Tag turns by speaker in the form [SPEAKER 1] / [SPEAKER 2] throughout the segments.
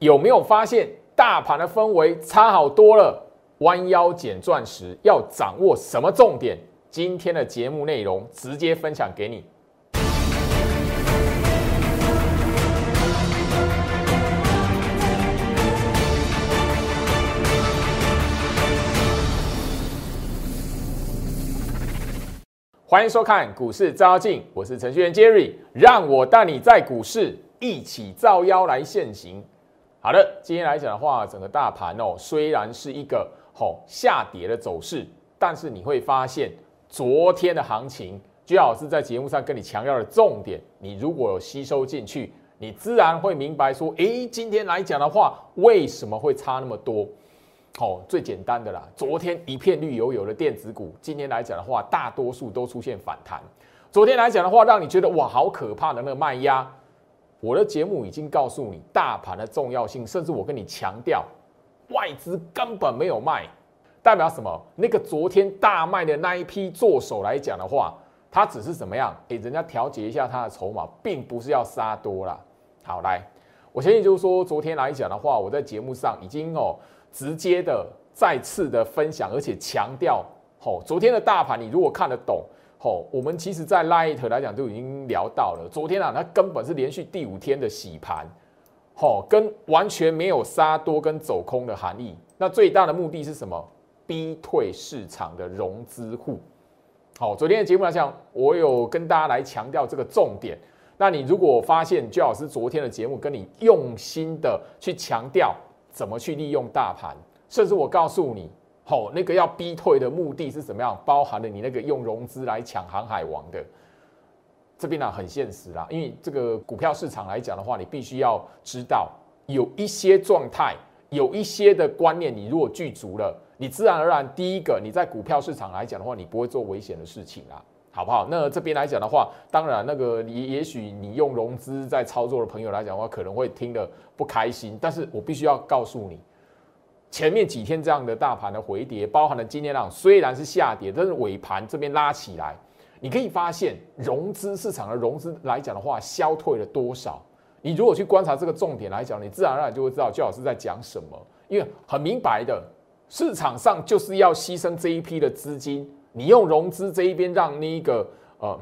[SPEAKER 1] 有没有发现大盘的氛围差好多了？弯腰捡钻石要掌握什么重点？今天的节目内容直接分享给你。欢迎收看股市招镜，我是程序员 Jerry，让我带你在股市一起照妖来现行。好的，今天来讲的话，整个大盘哦，虽然是一个吼下跌的走势，但是你会发现昨天的行情，居老师在节目上跟你强调的重点，你如果有吸收进去，你自然会明白说，诶，今天来讲的话，为什么会差那么多？哦，最简单的啦，昨天一片绿油油的电子股，今天来讲的话，大多数都出现反弹。昨天来讲的话，让你觉得哇，好可怕的那个卖压。我的节目已经告诉你大盘的重要性，甚至我跟你强调，外资根本没有卖，代表什么？那个昨天大卖的那一批做手来讲的话，他只是怎么样？诶，人家调节一下他的筹码，并不是要杀多了。好，来，我相信就是说，昨天来讲的话，我在节目上已经哦。直接的再次的分享，而且强调，哦，昨天的大盘你如果看得懂，吼，我们其实在 Light 来讲都已经聊到了，昨天啊，它根本是连续第五天的洗盘，吼，跟完全没有杀多跟走空的含义。那最大的目的是什么？逼退市场的融资户。好，昨天的节目来讲，我有跟大家来强调这个重点。那你如果发现焦老师昨天的节目跟你用心的去强调。怎么去利用大盘？甚至我告诉你，吼，那个要逼退的目的是怎么样？包含了你那个用融资来抢航海王的，这边呢很现实啦。因为这个股票市场来讲的话，你必须要知道有一些状态，有一些的观念，你如果具足了，你自然而然第一个你在股票市场来讲的话，你不会做危险的事情啦。好不好？那这边来讲的话，当然那个也也许你用融资在操作的朋友来讲的话，可能会听得不开心。但是我必须要告诉你，前面几天这样的大盘的回跌，包含了今天那虽然是下跌，但是尾盘这边拉起来，你可以发现融资市场的融资来讲的话，消退了多少？你如果去观察这个重点来讲，你自然而然就会知道焦老师在讲什么。因为很明白的，市场上就是要牺牲这一批的资金。你用融资这一边让那一个呃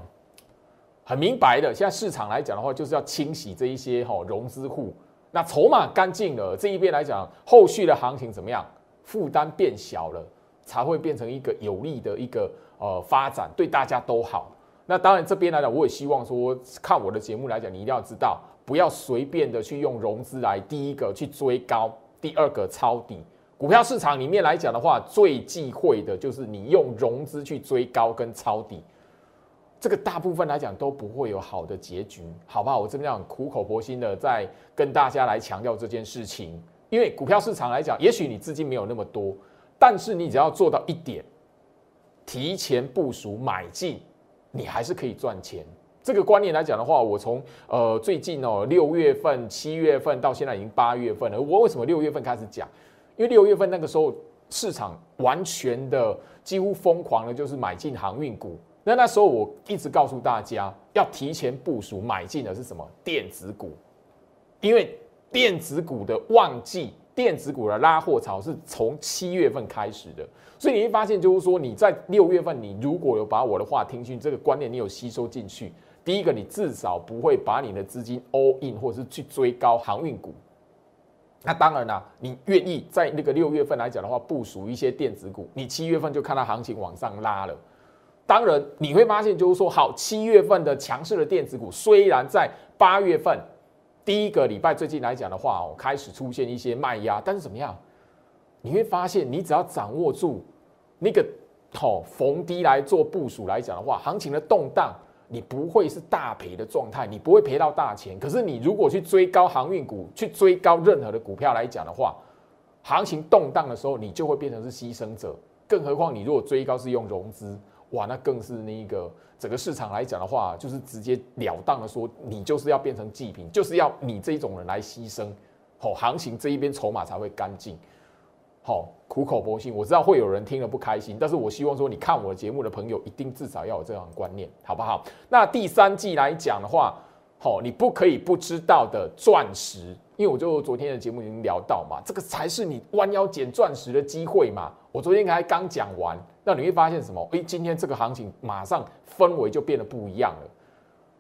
[SPEAKER 1] 很明白的，现在市场来讲的话，就是要清洗这一些哈融资户，那筹码干净了，这一边来讲，后续的行情怎么样？负担变小了，才会变成一个有利的一个呃发展，对大家都好。那当然这边来讲，我也希望说，看我的节目来讲，你一定要知道，不要随便的去用融资来第一个去追高，第二个抄底。股票市场里面来讲的话，最忌讳的就是你用融资去追高跟抄底，这个大部分来讲都不会有好的结局，好不好？我这边讲苦口婆心的在跟大家来强调这件事情，因为股票市场来讲，也许你资金没有那么多，但是你只要做到一点，提前部署买进，你还是可以赚钱。这个观念来讲的话，我从呃最近哦六月份、七月份到现在已经八月份了，我为什么六月份开始讲？因为六月份那个时候市场完全的几乎疯狂的，就是买进航运股。那那时候我一直告诉大家，要提前部署买进的是什么？电子股。因为电子股的旺季，电子股的拉货潮是从七月份开始的。所以你会发现，就是说你在六月份，你如果有把我的话听进这个观念，你有吸收进去，第一个你至少不会把你的资金 all in，或者是去追高航运股。那当然啦，你愿意在那个六月份来讲的话，部署一些电子股，你七月份就看到行情往上拉了。当然你会发现，就是说，好，七月份的强势的电子股，虽然在八月份第一个礼拜最近来讲的话，哦，开始出现一些卖压，但是怎么样？你会发现，你只要掌握住那个哦逢低来做部署来讲的话，行情的动荡。你不会是大赔的状态，你不会赔到大钱。可是你如果去追高航运股，去追高任何的股票来讲的话，行情动荡的时候，你就会变成是牺牲者。更何况你如果追高是用融资，哇，那更是那个整个市场来讲的话，就是直接了当的说，你就是要变成祭品，就是要你这种人来牺牲，好，行情这一边筹码才会干净。好，苦口婆心，我知道会有人听了不开心，但是我希望说，你看我的节目的朋友一定至少要有这样的观念，好不好？那第三季来讲的话，好，你不可以不知道的钻石，因为我就昨天的节目已经聊到嘛，这个才是你弯腰捡钻石的机会嘛。我昨天才刚讲完，那你会发现什么？诶，今天这个行情马上氛围就变得不一样了。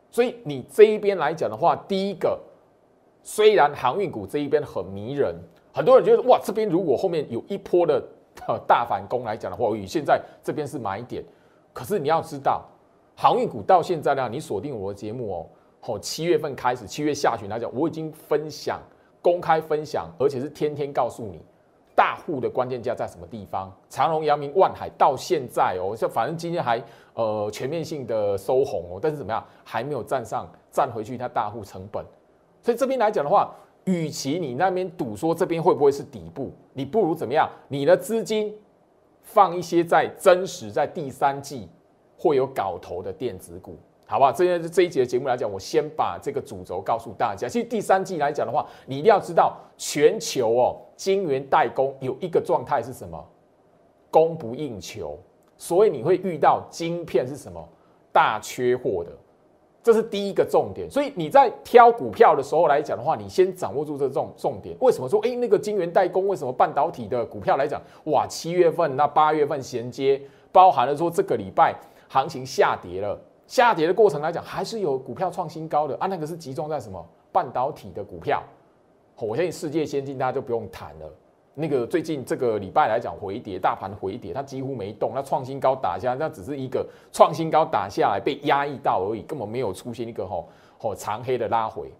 [SPEAKER 1] 所以你这一边来讲的话，第一个，虽然航运股这一边很迷人，很多人觉得哇，这边如果后面有一波的大反攻来讲的话，我现在这边是买点。可是你要知道，航运股到现在呢，你锁定我的节目哦。哦，七月份开始，七月下旬来讲，我已经分享公开分享，而且是天天告诉你大户的关键价在什么地方。长隆、阳明、万海到现在哦，像反正今天还呃全面性的收红哦，但是怎么样，还没有站上站回去它大户成本。所以这边来讲的话，与其你那边赌说这边会不会是底部，你不如怎么样，你的资金放一些在真实在第三季会有搞头的电子股。好不好？这些这一节的节目来讲，我先把这个主轴告诉大家。其实第三季来讲的话，你一定要知道，全球哦，晶圆代工有一个状态是什么？供不应求，所以你会遇到晶片是什么大缺货的，这是第一个重点。所以你在挑股票的时候来讲的话，你先掌握住这重重点。为什么说哎，那个晶圆代工为什么半导体的股票来讲，哇，七月份那八月份衔接，包含了说这个礼拜行情下跌了。下跌的过程来讲，还是有股票创新高的啊，那个是集中在什么半导体的股票。我相信世界先进大家就不用谈了。那个最近这个礼拜来讲回跌，大盘回跌，它几乎没动，那创新高打下，那只是一个创新高打下来被压抑到而已，根本没有出现一个吼吼长黑的拉回。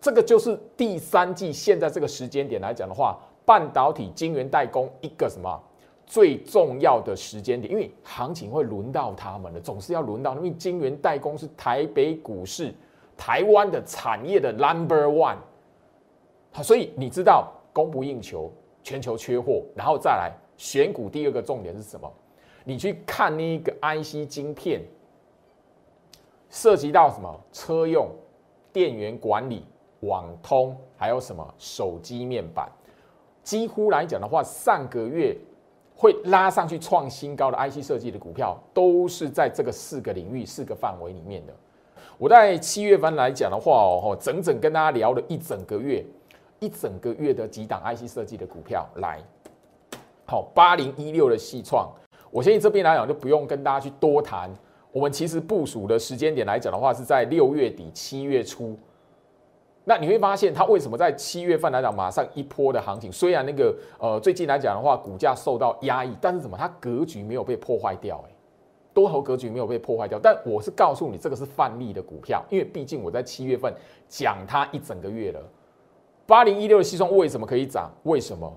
[SPEAKER 1] 这个就是第三季现在这个时间点来讲的话，半导体晶圆代工一个什么？最重要的时间点，因为行情会轮到他们的，总是要轮到。因为晶圆代工是台北股市、台湾的产业的 number one，好，所以你知道供不应求，全球缺货，然后再来选股。第二个重点是什么？你去看那个 IC 晶片，涉及到什么车用电源管理、网通，还有什么手机面板，几乎来讲的话，上个月。会拉上去创新高的 IC 设计的股票，都是在这个四个领域、四个范围里面的。我在七月份来讲的话哦，整整跟大家聊了一整个月，一整个月的几档 IC 设计的股票来。好，八零一六的细创，我相信这边来讲就不用跟大家去多谈。我们其实部署的时间点来讲的话，是在六月底、七月初。那你会发现，它为什么在七月份来讲，马上一波的行情？虽然那个呃，最近来讲的话，股价受到压抑，但是什么？它格局没有被破坏掉，哎，多头格局没有被破坏掉。但我是告诉你，这个是范例的股票，因为毕竟我在七月份讲它一整个月了。八零一六的西装为什么可以涨？为什么？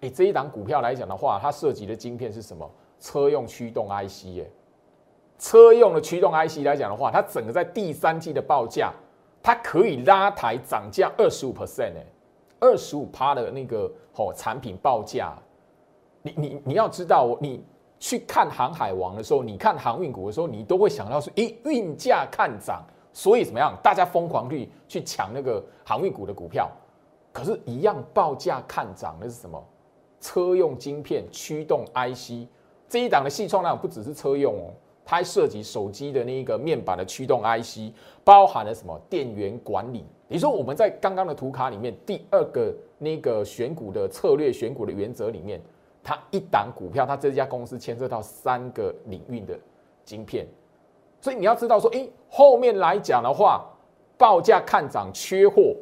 [SPEAKER 1] 哎，这一档股票来讲的话，它涉及的晶片是什么？车用驱动 IC，哎，车用的驱动 IC 来讲的话，它整个在第三季的报价。它可以拉抬涨价二十五 percent 哎，二十五趴的那个哦产品报价，你你你要知道，你去看航海王的时候，你看航运股的时候，你都会想到说，诶，运价看涨，所以怎么样？大家疯狂去去抢那个航运股的股票，可是，一样报价看涨，那是什么？车用晶片驱动 IC 这一档的细创量不只是车用哦。它还涉及手机的那一个面板的驱动 IC，包含了什么电源管理？你说我们在刚刚的图卡里面，第二个那个选股的策略选股的原则里面，它一档股票，它这家公司牵涉到三个领域的晶片，所以你要知道说，诶，后面来讲的话，报价看涨缺货，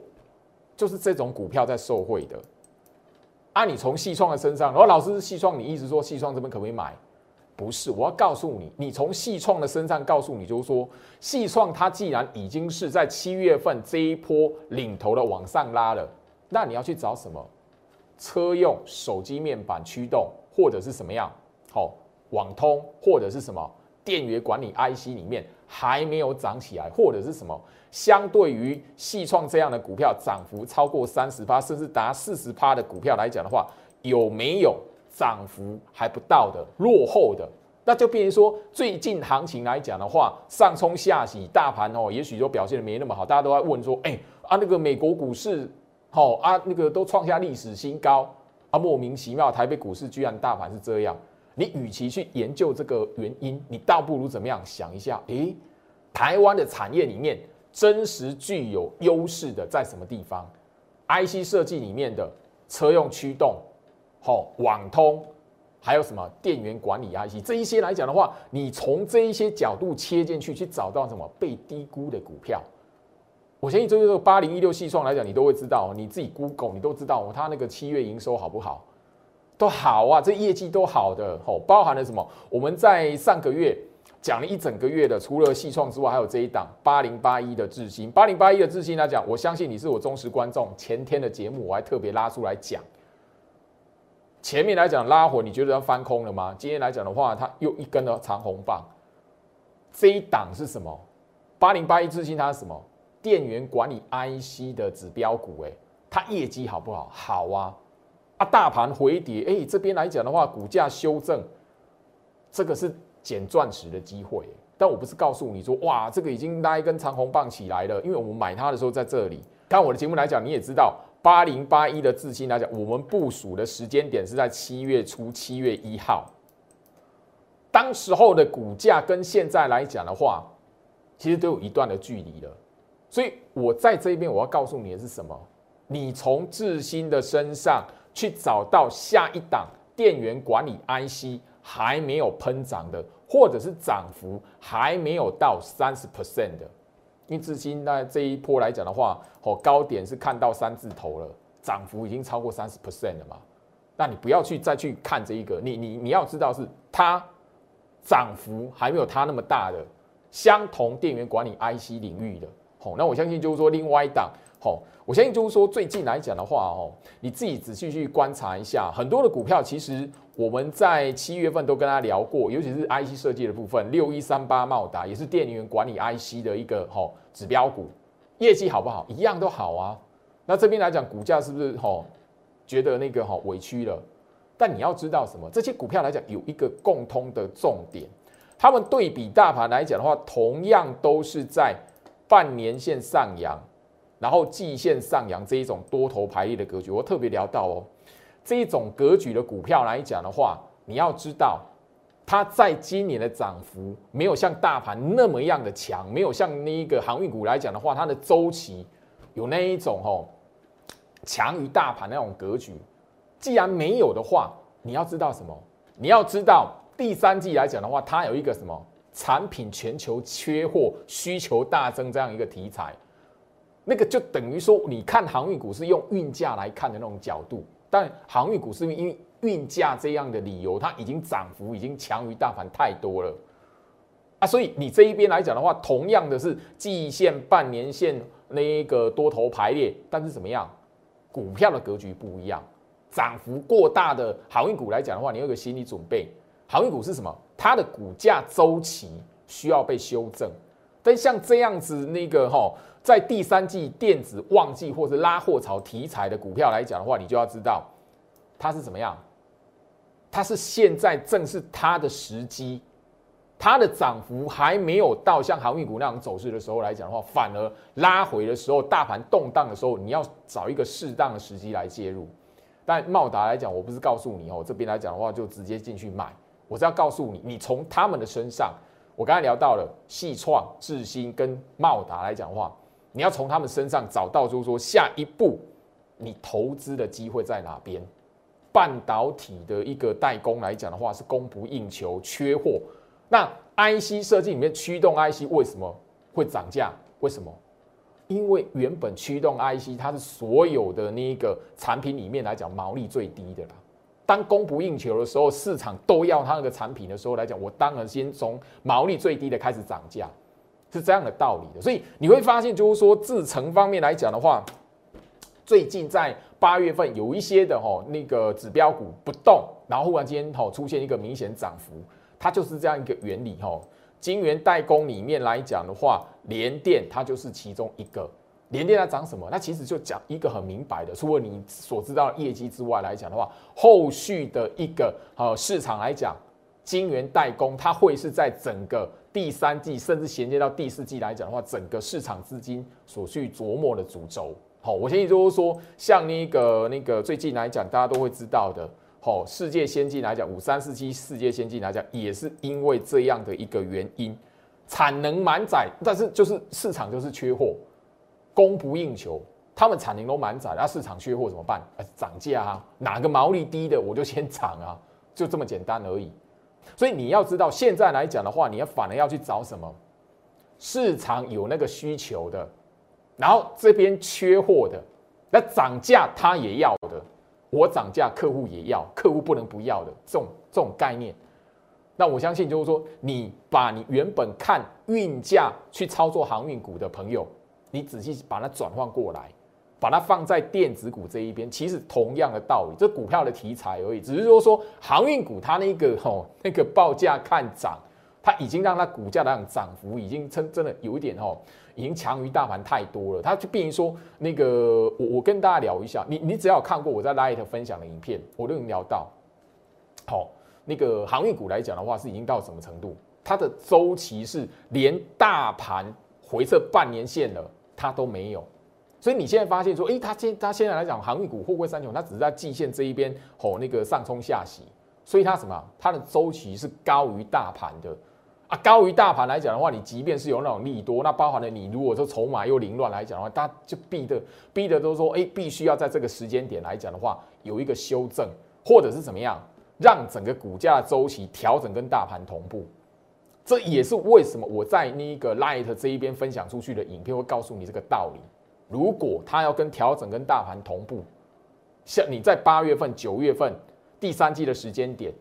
[SPEAKER 1] 就是这种股票在受惠的。啊，你从细创的身上，然后老师是细创，你一直说细创这边可不可以买？不是，我要告诉你，你从细创的身上告诉你，就是说，细创它既然已经是在七月份这一波领头的往上拉了，那你要去找什么？车用手机面板驱动，或者是什么样？好，网通或者是什么电源管理 IC 里面还没有涨起来，或者是什么？相对于细创这样的股票，涨幅超过三十趴，甚至达四十趴的股票来讲的话，有没有？涨幅还不到的落后的，那就变成说，最近行情来讲的话，上冲下洗，大盘哦，也许就表现的没那么好。大家都在问说，哎啊，那个美国股市，好啊，那个都创下历史新高啊，莫名其妙，台北股市居然大盘是这样。你与其去研究这个原因，你倒不如怎么样想一下，诶，台湾的产业里面真实具有优势的在什么地方？IC 设计里面的车用驱动、好网通，还有什么电源管理 IC 这一些来讲的话，你从这一些角度切进去，去找到什么被低估的股票。我相信这个八零一六细创来讲，你都会知道，你自己 Google 你都知道，它那个七月营收好不好？都好啊，这业绩都好的哦，包含了什么？我们在上个月讲了一整个月的，除了细创之外，还有这一档八零八一的智新，八零八一的智新来讲，我相信你是我忠实观众。前天的节目我还特别拉出来讲，前面来讲拉火，你觉得要翻空了吗？今天来讲的话，它又一根的长红棒，这一档是什么？八零八一智新它是什么？电源管理 IC 的指标股，哎，它业绩好不好？好啊。啊，大盘回跌，哎，这边来讲的话，股价修正，这个是捡钻石的机会。但我不是告诉你说，哇，这个已经拉一根长红棒起来了，因为我们买它的时候在这里。看我的节目来讲，你也知道，八零八一的自信来讲，我们部署的时间点是在七月初，七月一号。当时候的股价跟现在来讲的话，其实都有一段的距离了。所以我在这边我要告诉你的是什么？你从智新的身上。去找到下一档电源管理 IC 还没有喷涨的，或者是涨幅还没有到三十 percent 的，因为至今那这一波来讲的话，哦高点是看到三字头了，涨幅已经超过三十 percent 了嘛。那你不要去再去看这一个，你你你要知道是它涨幅还没有它那么大的相同电源管理 IC 领域的，好，那我相信就是说另外一档。好，我相信就是说，最近来讲的话，哦，你自己仔细去观察一下，很多的股票，其实我们在七月份都跟他聊过，尤其是 IC 设计的部分，六一三八茂达也是电源管理 IC 的一个哈指标股，业绩好不好？一样都好啊。那这边来讲，股价是不是哈觉得那个哈委屈了？但你要知道什么？这些股票来讲有一个共通的重点，他们对比大盘来讲的话，同样都是在半年线上扬。然后季线上扬这一种多头排列的格局，我特别聊到哦，这一种格局的股票来讲的话，你要知道，它在今年的涨幅没有像大盘那么样的强，没有像那一个航运股来讲的话，它的周期有那一种哦强于大盘那种格局。既然没有的话，你要知道什么？你要知道第三季来讲的话，它有一个什么产品全球缺货、需求大增这样一个题材。那个就等于说，你看航运股是用运价来看的那种角度，但航运股是因为运价这样的理由，它已经涨幅已经强于大盘太多了。啊，所以你这一边来讲的话，同样的是季线、半年线那一个多头排列，但是怎么样，股票的格局不一样，涨幅过大的航运股来讲的话，你有个心理准备，航运股是什么？它的股价周期需要被修正，但像这样子那个哈。在第三季电子旺季或是拉货潮题材的股票来讲的话，你就要知道它是怎么样。它是现在正是它的时机，它的涨幅还没有到像航运股那种走势的时候来讲的话，反而拉回的时候，大盘动荡的时候，你要找一个适当的时机来介入。但茂达来讲，我不是告诉你哦，这边来讲的话就直接进去买，我是要告诉你，你从他们的身上，我刚才聊到了细创、智新跟茂达来讲的话。你要从他们身上找到，就是说下一步你投资的机会在哪边？半导体的一个代工来讲的话，是供不应求，缺货。那 IC 设计里面驱动 IC 为什么会涨价？为什么？因为原本驱动 IC 它是所有的那一个产品里面来讲毛利最低的啦。当供不应求的时候，市场都要它那个产品的时候来讲，我当然先从毛利最低的开始涨价。是这样的道理的，所以你会发现，就是说制成方面来讲的话，最近在八月份有一些的哈那个指标股不动，然后忽然间哈出现一个明显涨幅，它就是这样一个原理哈。晶圆代工里面来讲的话，联电它就是其中一个。联电它涨什么？那其实就讲一个很明白的，除了你所知道的业绩之外来讲的话，后续的一个呃市场来讲，晶圆代工它会是在整个。第三季甚至衔接到第四季来讲的话，整个市场资金所去琢磨的主轴，好，我先就是说，像那个那个最近来讲，大家都会知道的，好，世界先进来讲，五三四七世界先进来讲，也是因为这样的一个原因，产能满载，但是就是市场就是缺货，供不应求。他们产能都满载，那市场缺货怎么办？涨价啊，哪个毛利低的我就先涨啊，就这么简单而已。所以你要知道，现在来讲的话，你要反而要去找什么？市场有那个需求的，然后这边缺货的，那涨价他也要的，我涨价客户也要，客户不能不要的这种这种概念。那我相信就是说，你把你原本看运价去操作航运股的朋友，你仔细把它转换过来。把它放在电子股这一边，其实同样的道理，这股票的题材而已，只是说说航运股它那个吼那个报价看涨，它已经让它股价的涨幅已经真真的有一点吼，已经强于大盘太多了。它就变成说那个我我跟大家聊一下，你你只要看过我在 Light 分享的影片，我都能聊到，好那个航运股来讲的话，是已经到什么程度？它的周期是连大盘回撤半年线了，它都没有。所以你现在发现说，哎，它现它现在来讲，航运股货柜三雄，它只是在季线这一边吼那个上冲下洗，所以它什么？它的周期是高于大盘的啊，高于大盘来讲的话，你即便是有那种利多，那包含了你如果说筹码又凌乱来讲的话，它就逼的逼的都说，哎，必须要在这个时间点来讲的话，有一个修正，或者是怎么样，让整个股价周期调整跟大盘同步。这也是为什么我在那个 Light 这一边分享出去的影片会告诉你这个道理。如果它要跟调整跟大盘同步，像你在八月份、九月份第三季的时间点，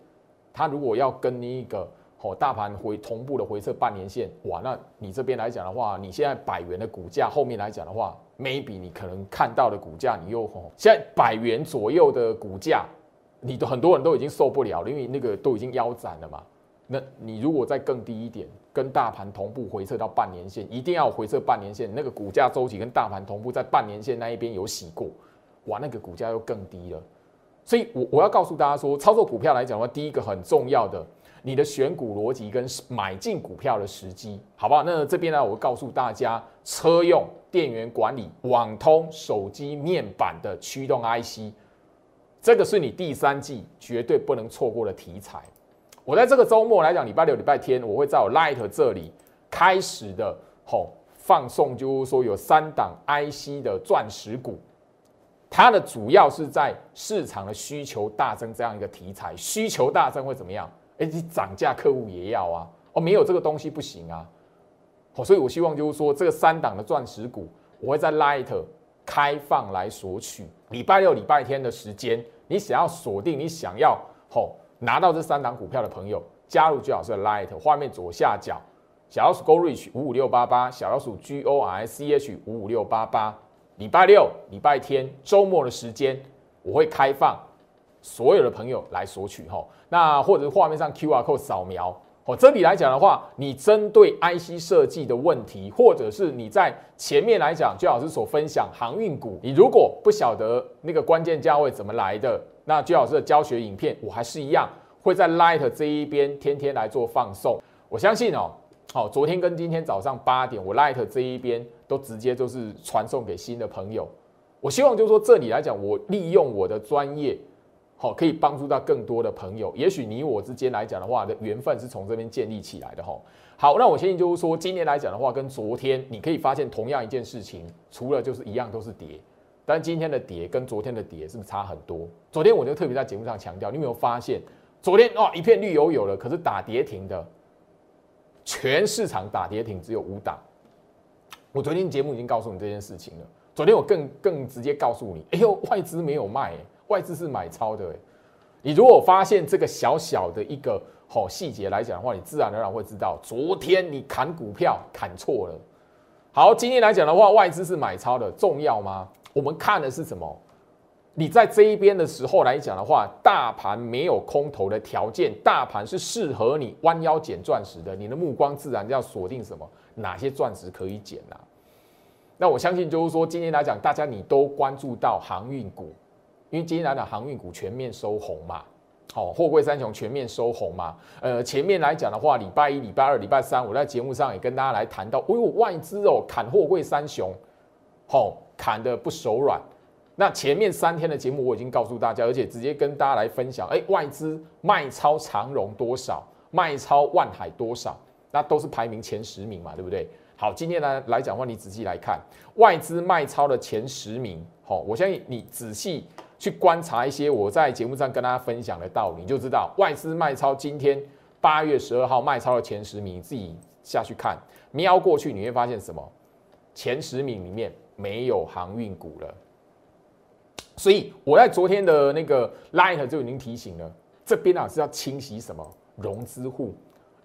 [SPEAKER 1] 它如果要跟你一个哦大盘回同步的回撤半年线，哇，那你这边来讲的话，你现在百元的股价后面来讲的话，maybe 你可能看到的股价你又哦，现在百元左右的股价，你都很多人都已经受不了了，因为那个都已经腰斩了嘛。那你如果再更低一点，跟大盘同步回撤到半年线，一定要回撤半年线，那个股价周期跟大盘同步在半年线那一边有洗过，哇，那个股价又更低了。所以，我我要告诉大家说，操作股票来讲的话，第一个很重要的，你的选股逻辑跟买进股票的时机，好不好？那这边呢，我告诉大家，车用电源管理、网通、手机面板的驱动 IC，这个是你第三季绝对不能错过的题材。我在这个周末来讲，礼拜六、礼拜天，我会在我 Light 这里开始的吼放送，就是说有三档 IC 的钻石股，它的主要是在市场的需求大增这样一个题材，需求大增会怎么样？哎，你涨价，客户也要啊，哦，没有这个东西不行啊，哦，所以我希望就是说这个三档的钻石股，我会在 Light 开放来索取，礼拜六、礼拜天的时间，你想要锁定，你想要吼。拿到这三档股票的朋友，加入最好是 Light，画面左下角小老鼠 Go Reach 五五六八八，小老鼠 G O R C H 五五六八八。礼拜六、礼拜天、周末的时间，我会开放所有的朋友来索取哈。那或者是画面上 Q R code 扫描哦。这里来讲的话，你针对 IC 设计的问题，或者是你在前面来讲，最好是所分享航运股，你如果不晓得那个关键价位怎么来的。那居老师的教学影片，我还是一样会在 Light 这一边天天来做放送。我相信哦，好，昨天跟今天早上八点，我 Light 这一边都直接就是传送给新的朋友。我希望就是说这里来讲，我利用我的专业，好，可以帮助到更多的朋友。也许你我之间来讲的话的缘分是从这边建立起来的哈。好，那我相信就是说今年来讲的话，跟昨天你可以发现同样一件事情，除了就是一样都是跌。但今天的跌跟昨天的跌是不是差很多？昨天我就特别在节目上强调，你有没有发现，昨天哇一片绿油油了，可是打跌停的，全市场打跌停只有五档。我昨天节目已经告诉你这件事情了。昨天我更更直接告诉你，哎呦，外资没有卖，外资是买超的。你如果发现这个小小的一个好细节来讲的话，你自然而然会知道，昨天你砍股票砍错了。好，今天来讲的话，外资是买超的，重要吗？我们看的是什么？你在这一边的时候来讲的话，大盘没有空头的条件，大盘是适合你弯腰捡钻石的。你的目光自然要锁定什么？哪些钻石可以捡呐？那我相信就是说，今天来讲，大家你都关注到航运股，因为今天来讲航运股全面收红嘛，好，货柜三雄全面收红嘛。呃，前面来讲的话，礼拜一、礼拜二、礼拜三，我在节目上也跟大家来谈到，哦呦，外资哦砍货柜三雄，好。砍的不手软，那前面三天的节目我已经告诉大家，而且直接跟大家来分享，哎，外资卖超长荣多少，卖超万海多少，那都是排名前十名嘛，对不对？好，今天呢来讲话，你仔细来看外资卖超的前十名，好，我相信你仔细去观察一些我在节目上跟大家分享的道理，你就知道外资卖超今天八月十二号卖超的前十名，自己下去看，瞄过去你会发现什么？前十名里面没有航运股了。所以我在昨天的那个 Light 就已经提醒了，这边啊是要清洗什么融资户，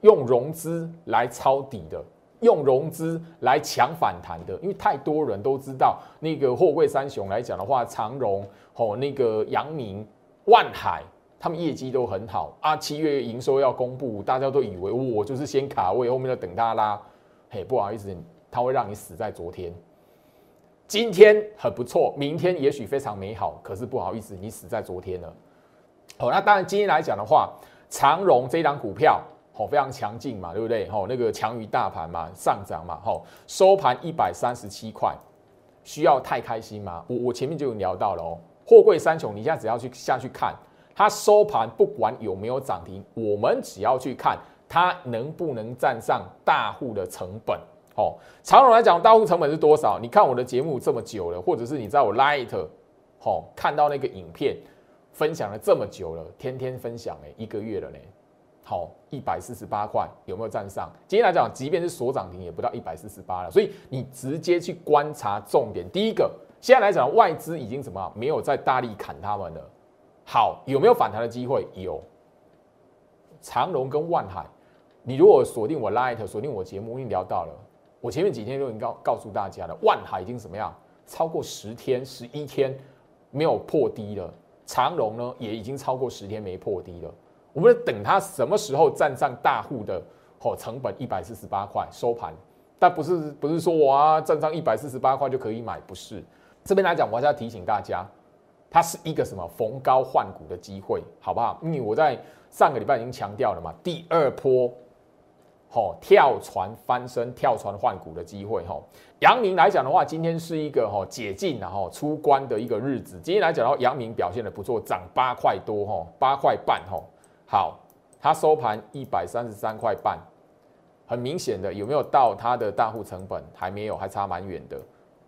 [SPEAKER 1] 用融资来抄底的。用融资来抢反弹的，因为太多人都知道那个货柜三雄来讲的话，长荣、哦那个阳明、万海，他们业绩都很好啊。七月营收要公布，大家都以为我就是先卡位，后面要等他拉。嘿，不好意思，他会让你死在昨天。今天很不错，明天也许非常美好，可是不好意思，你死在昨天了。好，那当然今天来讲的话，长荣这张股票。哦，非常强劲嘛，对不对？吼，那个强于大盘嘛，上涨嘛，哦，收盘一百三十七块，需要太开心吗？我我前面就有聊到了哦，货柜三雄，你现在只要去下去看，它收盘不管有没有涨停，我们只要去看它能不能站上大户的成本。哦，长荣来讲，大户成本是多少？你看我的节目这么久了，或者是你在我 Light，哦，看到那个影片分享了这么久了，天天分享哎，一个月了呢。好，一百四十八块有没有站上？今天来讲，即便是锁涨停，也不到一百四十八了。所以你直接去观察重点。第一个，现在来讲，外资已经怎么没有再大力砍他们了？好，有没有反弹的机会？有。长隆跟万海，你如果锁定我 Light，锁定我节目，我已经聊到了。我前面几天都已经告告诉大家了，万海已经怎么样？超过十天、十一天没有破低了。长隆呢，也已经超过十天没破低了。我们等它什么时候站上大户的哦成本一百四十八块收盘，但不是不是说哇站上一百四十八块就可以买，不是。这边来讲，我还是要提醒大家，它是一个什么逢高换股的机会，好不好？因为我在上个礼拜已经强调了嘛，第二波哦跳船翻身、跳船换股的机会哈。阳明来讲的话，今天是一个哈解禁然后出关的一个日子。今天来讲的话，阳明表现的不错，涨八块多哈，八块半哈。好，它收盘一百三十三块半，很明显的有没有到它的大户成本？还没有，还差蛮远的。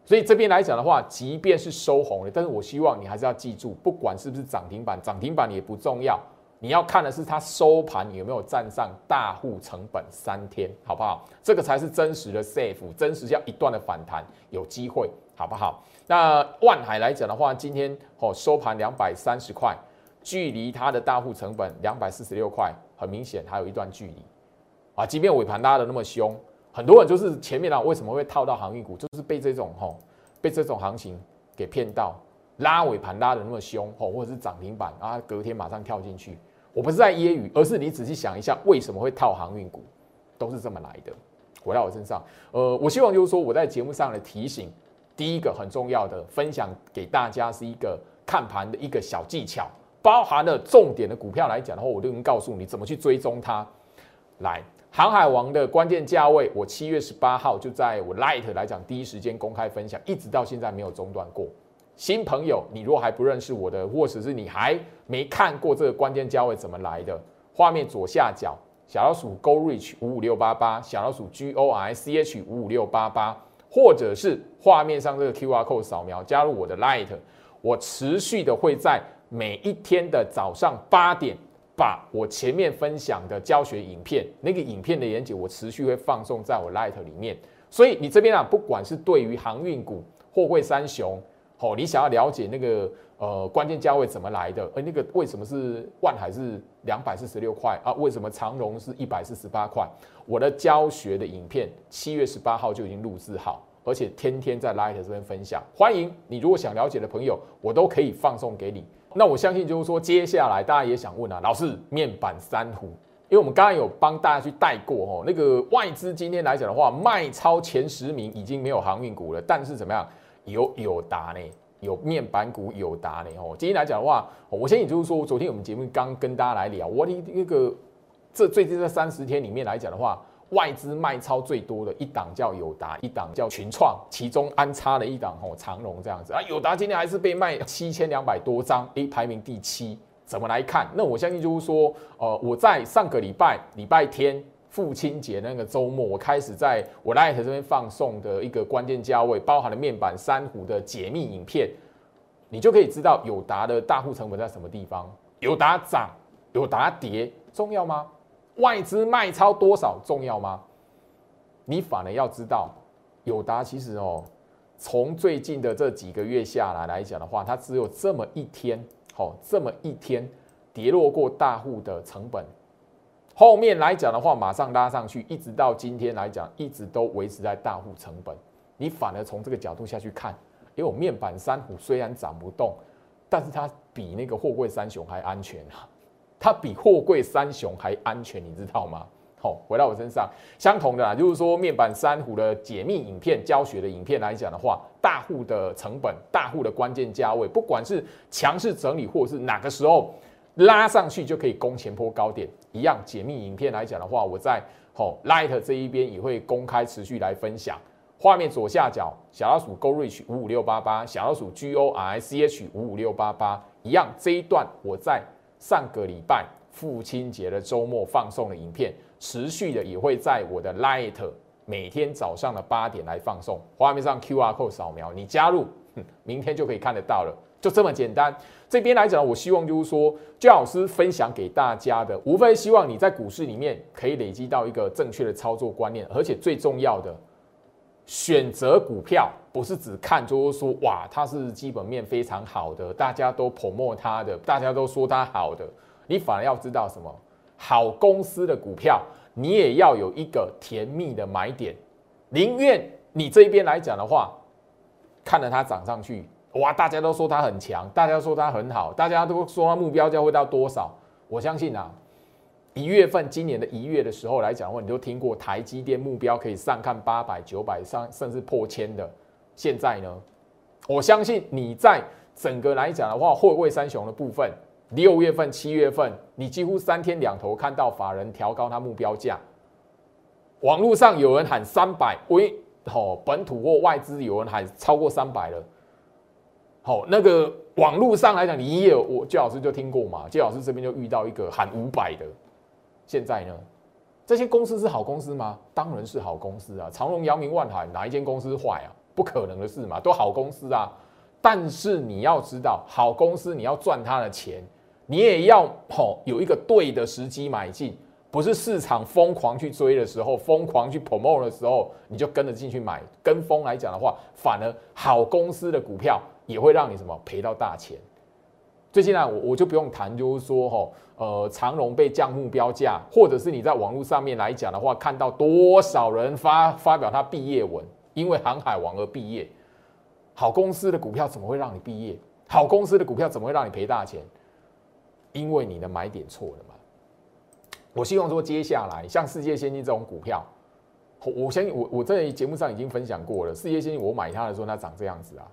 [SPEAKER 1] 所以这边来讲的话，即便是收红了，但是我希望你还是要记住，不管是不是涨停板，涨停板也不重要，你要看的是它收盘有没有站上大户成本三天，好不好？这个才是真实的 safe，真实要一段的反弹有机会，好不好？那万海来讲的话，今天哦收盘两百三十块。距离它的大户成本两百四十六块，很明显还有一段距离啊！即便尾盘拉的那么凶，很多人就是前面啊为什么会套到航运股，就是被这种吼被这种行情给骗到，拉尾盘拉的那么凶吼，或者是涨停板啊，隔天马上跳进去。我不是在揶揄，而是你仔细想一下，为什么会套航运股，都是这么来的。回到我身上，呃，我希望就是说我在节目上的提醒，第一个很重要的分享给大家是一个看盘的一个小技巧。包含了重点的股票来讲的话，我都能告诉你怎么去追踪它。来，航海王的关键价位，我七月十八号就在我 Light 来讲第一时间公开分享，一直到现在没有中断过。新朋友，你如果还不认识我的，或者是你还没看过这个关键价位怎么来的，画面左下角小老鼠 Go Reach 五五六八八，小老鼠 G O R C H 五五六八八，或者是画面上这个 Q R code 扫描加入我的 Light，我持续的会在。每一天的早上八点，把我前面分享的教学影片，那个影片的连接，我持续会放送在我 Light 里面。所以你这边啊，不管是对于航运股、货柜三雄，哦，你想要了解那个呃关键价位怎么来的，而那个为什么是万海是两百四十六块啊？为什么长荣是一百四十八块？我的教学的影片七月十八号就已经录制好，而且天天在 Light 这边分享。欢迎你，如果想了解的朋友，我都可以放送给你。那我相信就是说，接下来大家也想问啊，老师面板三虎，因为我们刚刚有帮大家去带过哦，那个外资今天来讲的话，卖超前十名已经没有航运股了，但是怎么样，有有达呢，有面板股有达呢哦。今天来讲的话，我相信就是说，昨天我们节目刚跟大家来聊，我的那个这最近这三十天里面来讲的话。外资卖超最多的一档叫友达，一档叫群创，其中安插了一档吼长荣这样子啊。友达今天还是被卖七千两百多张，A 排名第七。怎么来看？那我相信就是说，呃，我在上个礼拜礼拜天父亲节那个周末，我开始在我 Light 这边放送的一个关键价位，包含了面板三虎的解密影片，你就可以知道友达的大户成本在什么地方。友达涨，友达跌，重要吗？外资卖超多少重要吗？你反而要知道，友达其实哦，从最近的这几个月下来来讲的话，它只有这么一天，好，这么一天跌落过大户的成本。后面来讲的话，马上拉上去，一直到今天来讲，一直都维持在大户成本。你反而从这个角度下去看，因为我面板三虎虽然涨不动，但是它比那个货柜三雄还安全啊，它比货柜三雄还安全，你知道吗？好，回到我身上，相同的啦，就是说面板三虎的解密影片教学的影片来讲的话，大户的成本、大户的关键价位，不管是强势整理或是哪个时候。拉上去就可以攻前坡高点，一样解密影片来讲的话，我在吼 Light 这一边也会公开持续来分享。画面左下角小老鼠 Go Reach 五五六八八，小老鼠 G O R I C H 五五六八八，一样这一段我在上个礼拜父亲节的周末放送的影片，持续的也会在我的 Light 每天早上的八点来放送。画面上 Q R code 扫描，你加入，明天就可以看得到了。就这么简单。这边来讲，我希望就是说，焦老师分享给大家的，无非希望你在股市里面可以累积到一个正确的操作观念，而且最重要的，选择股票不是只看就是说，哇，它是基本面非常好的，大家都捧墨它的，大家都说它好的，你反而要知道什么，好公司的股票，你也要有一个甜蜜的买点，宁愿你这边来讲的话，看着它涨上去。哇！大家都说它很强，大家说它很好，大家都说它目标价会到多少？我相信啊，一月份今年的一月的时候来讲的话，你都听过台积电目标可以上看八百、九百上，甚至破千的。现在呢，我相信你在整个来讲的话，货柜三雄的部分，六月份、七月份，你几乎三天两头看到法人调高他目标价。网络上有人喊三百，喂，哦，本土或外资有人喊超过三百了。好，那个网络上来讲，你也有我季老师就听过嘛？季老师这边就遇到一个喊五百的，现在呢，这些公司是好公司吗？当然是好公司啊！长荣、阳明、万海，哪一间公司坏啊？不可能的事嘛，都好公司啊！但是你要知道，好公司你要赚他的钱，你也要吼有一个对的时机买进，不是市场疯狂去追的时候，疯狂去 promote 的时候，你就跟着进去买。跟风来讲的话，反而好公司的股票。也会让你什么赔到大钱？最近呢，我我就不用谈，就是说哈，呃，长荣被降目标价，或者是你在网络上面来讲的话，看到多少人发发表他毕业文，因为航海王而毕业。好公司的股票怎么会让你毕业？好公司的股票怎么会让你赔大钱？因为你的买点错了嘛。我希望说，接下来像世界先进这种股票，我相信我我在节目上已经分享过了。世界先进我买它的时候，它长这样子啊。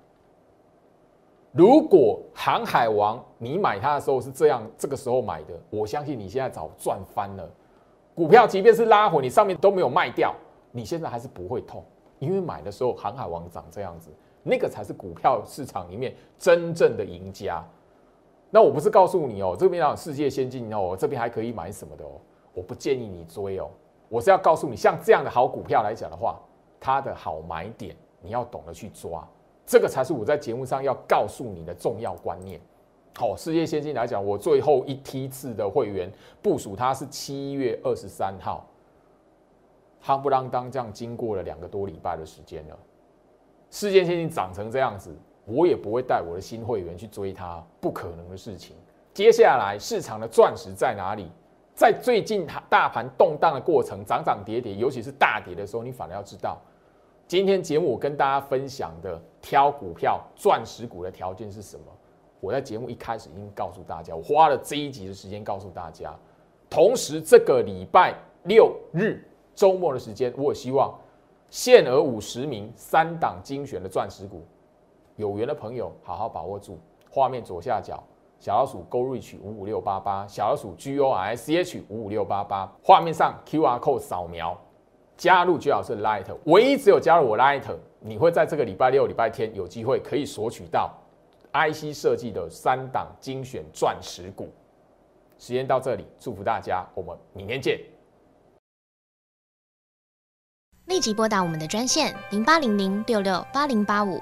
[SPEAKER 1] 如果航海王你买它的时候是这样，这个时候买的，我相信你现在早赚翻了。股票即便是拉回，你上面都没有卖掉，你现在还是不会痛，因为买的时候航海王长这样子，那个才是股票市场里面真正的赢家。那我不是告诉你哦，这边讲世界先进哦，这边还可以买什么的哦，我不建议你追哦，我是要告诉你，像这样的好股票来讲的话，它的好买点你要懂得去抓。这个才是我在节目上要告诉你的重要观念。好，世界先进来讲，我最后一梯次的会员部署，它是七月二十三号，夯不啷当这样经过了两个多礼拜的时间了。世界先进涨成这样子，我也不会带我的新会员去追它，不可能的事情。接下来市场的钻石在哪里？在最近大盘动荡的过程，涨涨跌跌，尤其是大跌的时候，你反而要知道。今天节目我跟大家分享的挑股票钻石股的条件是什么？我在节目一开始已经告诉大家，我花了这一集的时间告诉大家。同时，这个礼拜六日周末的时间，我希望限额五十名三档精选的钻石股，有缘的朋友好好把握住。画面左下角小老鼠 Go Reach 五五六八八，小老鼠 G O I C H 五五六八八，画面上 Q R code 扫描。加入最好是 Light，唯一只有加入我 Light，你会在这个礼拜六、礼拜天有机会可以索取到 IC 设计的三档精选钻石股。时间到这里，祝福大家，我们明天见。
[SPEAKER 2] 立即拨打我们的专线零八零零六六八零八五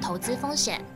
[SPEAKER 2] 投资风险。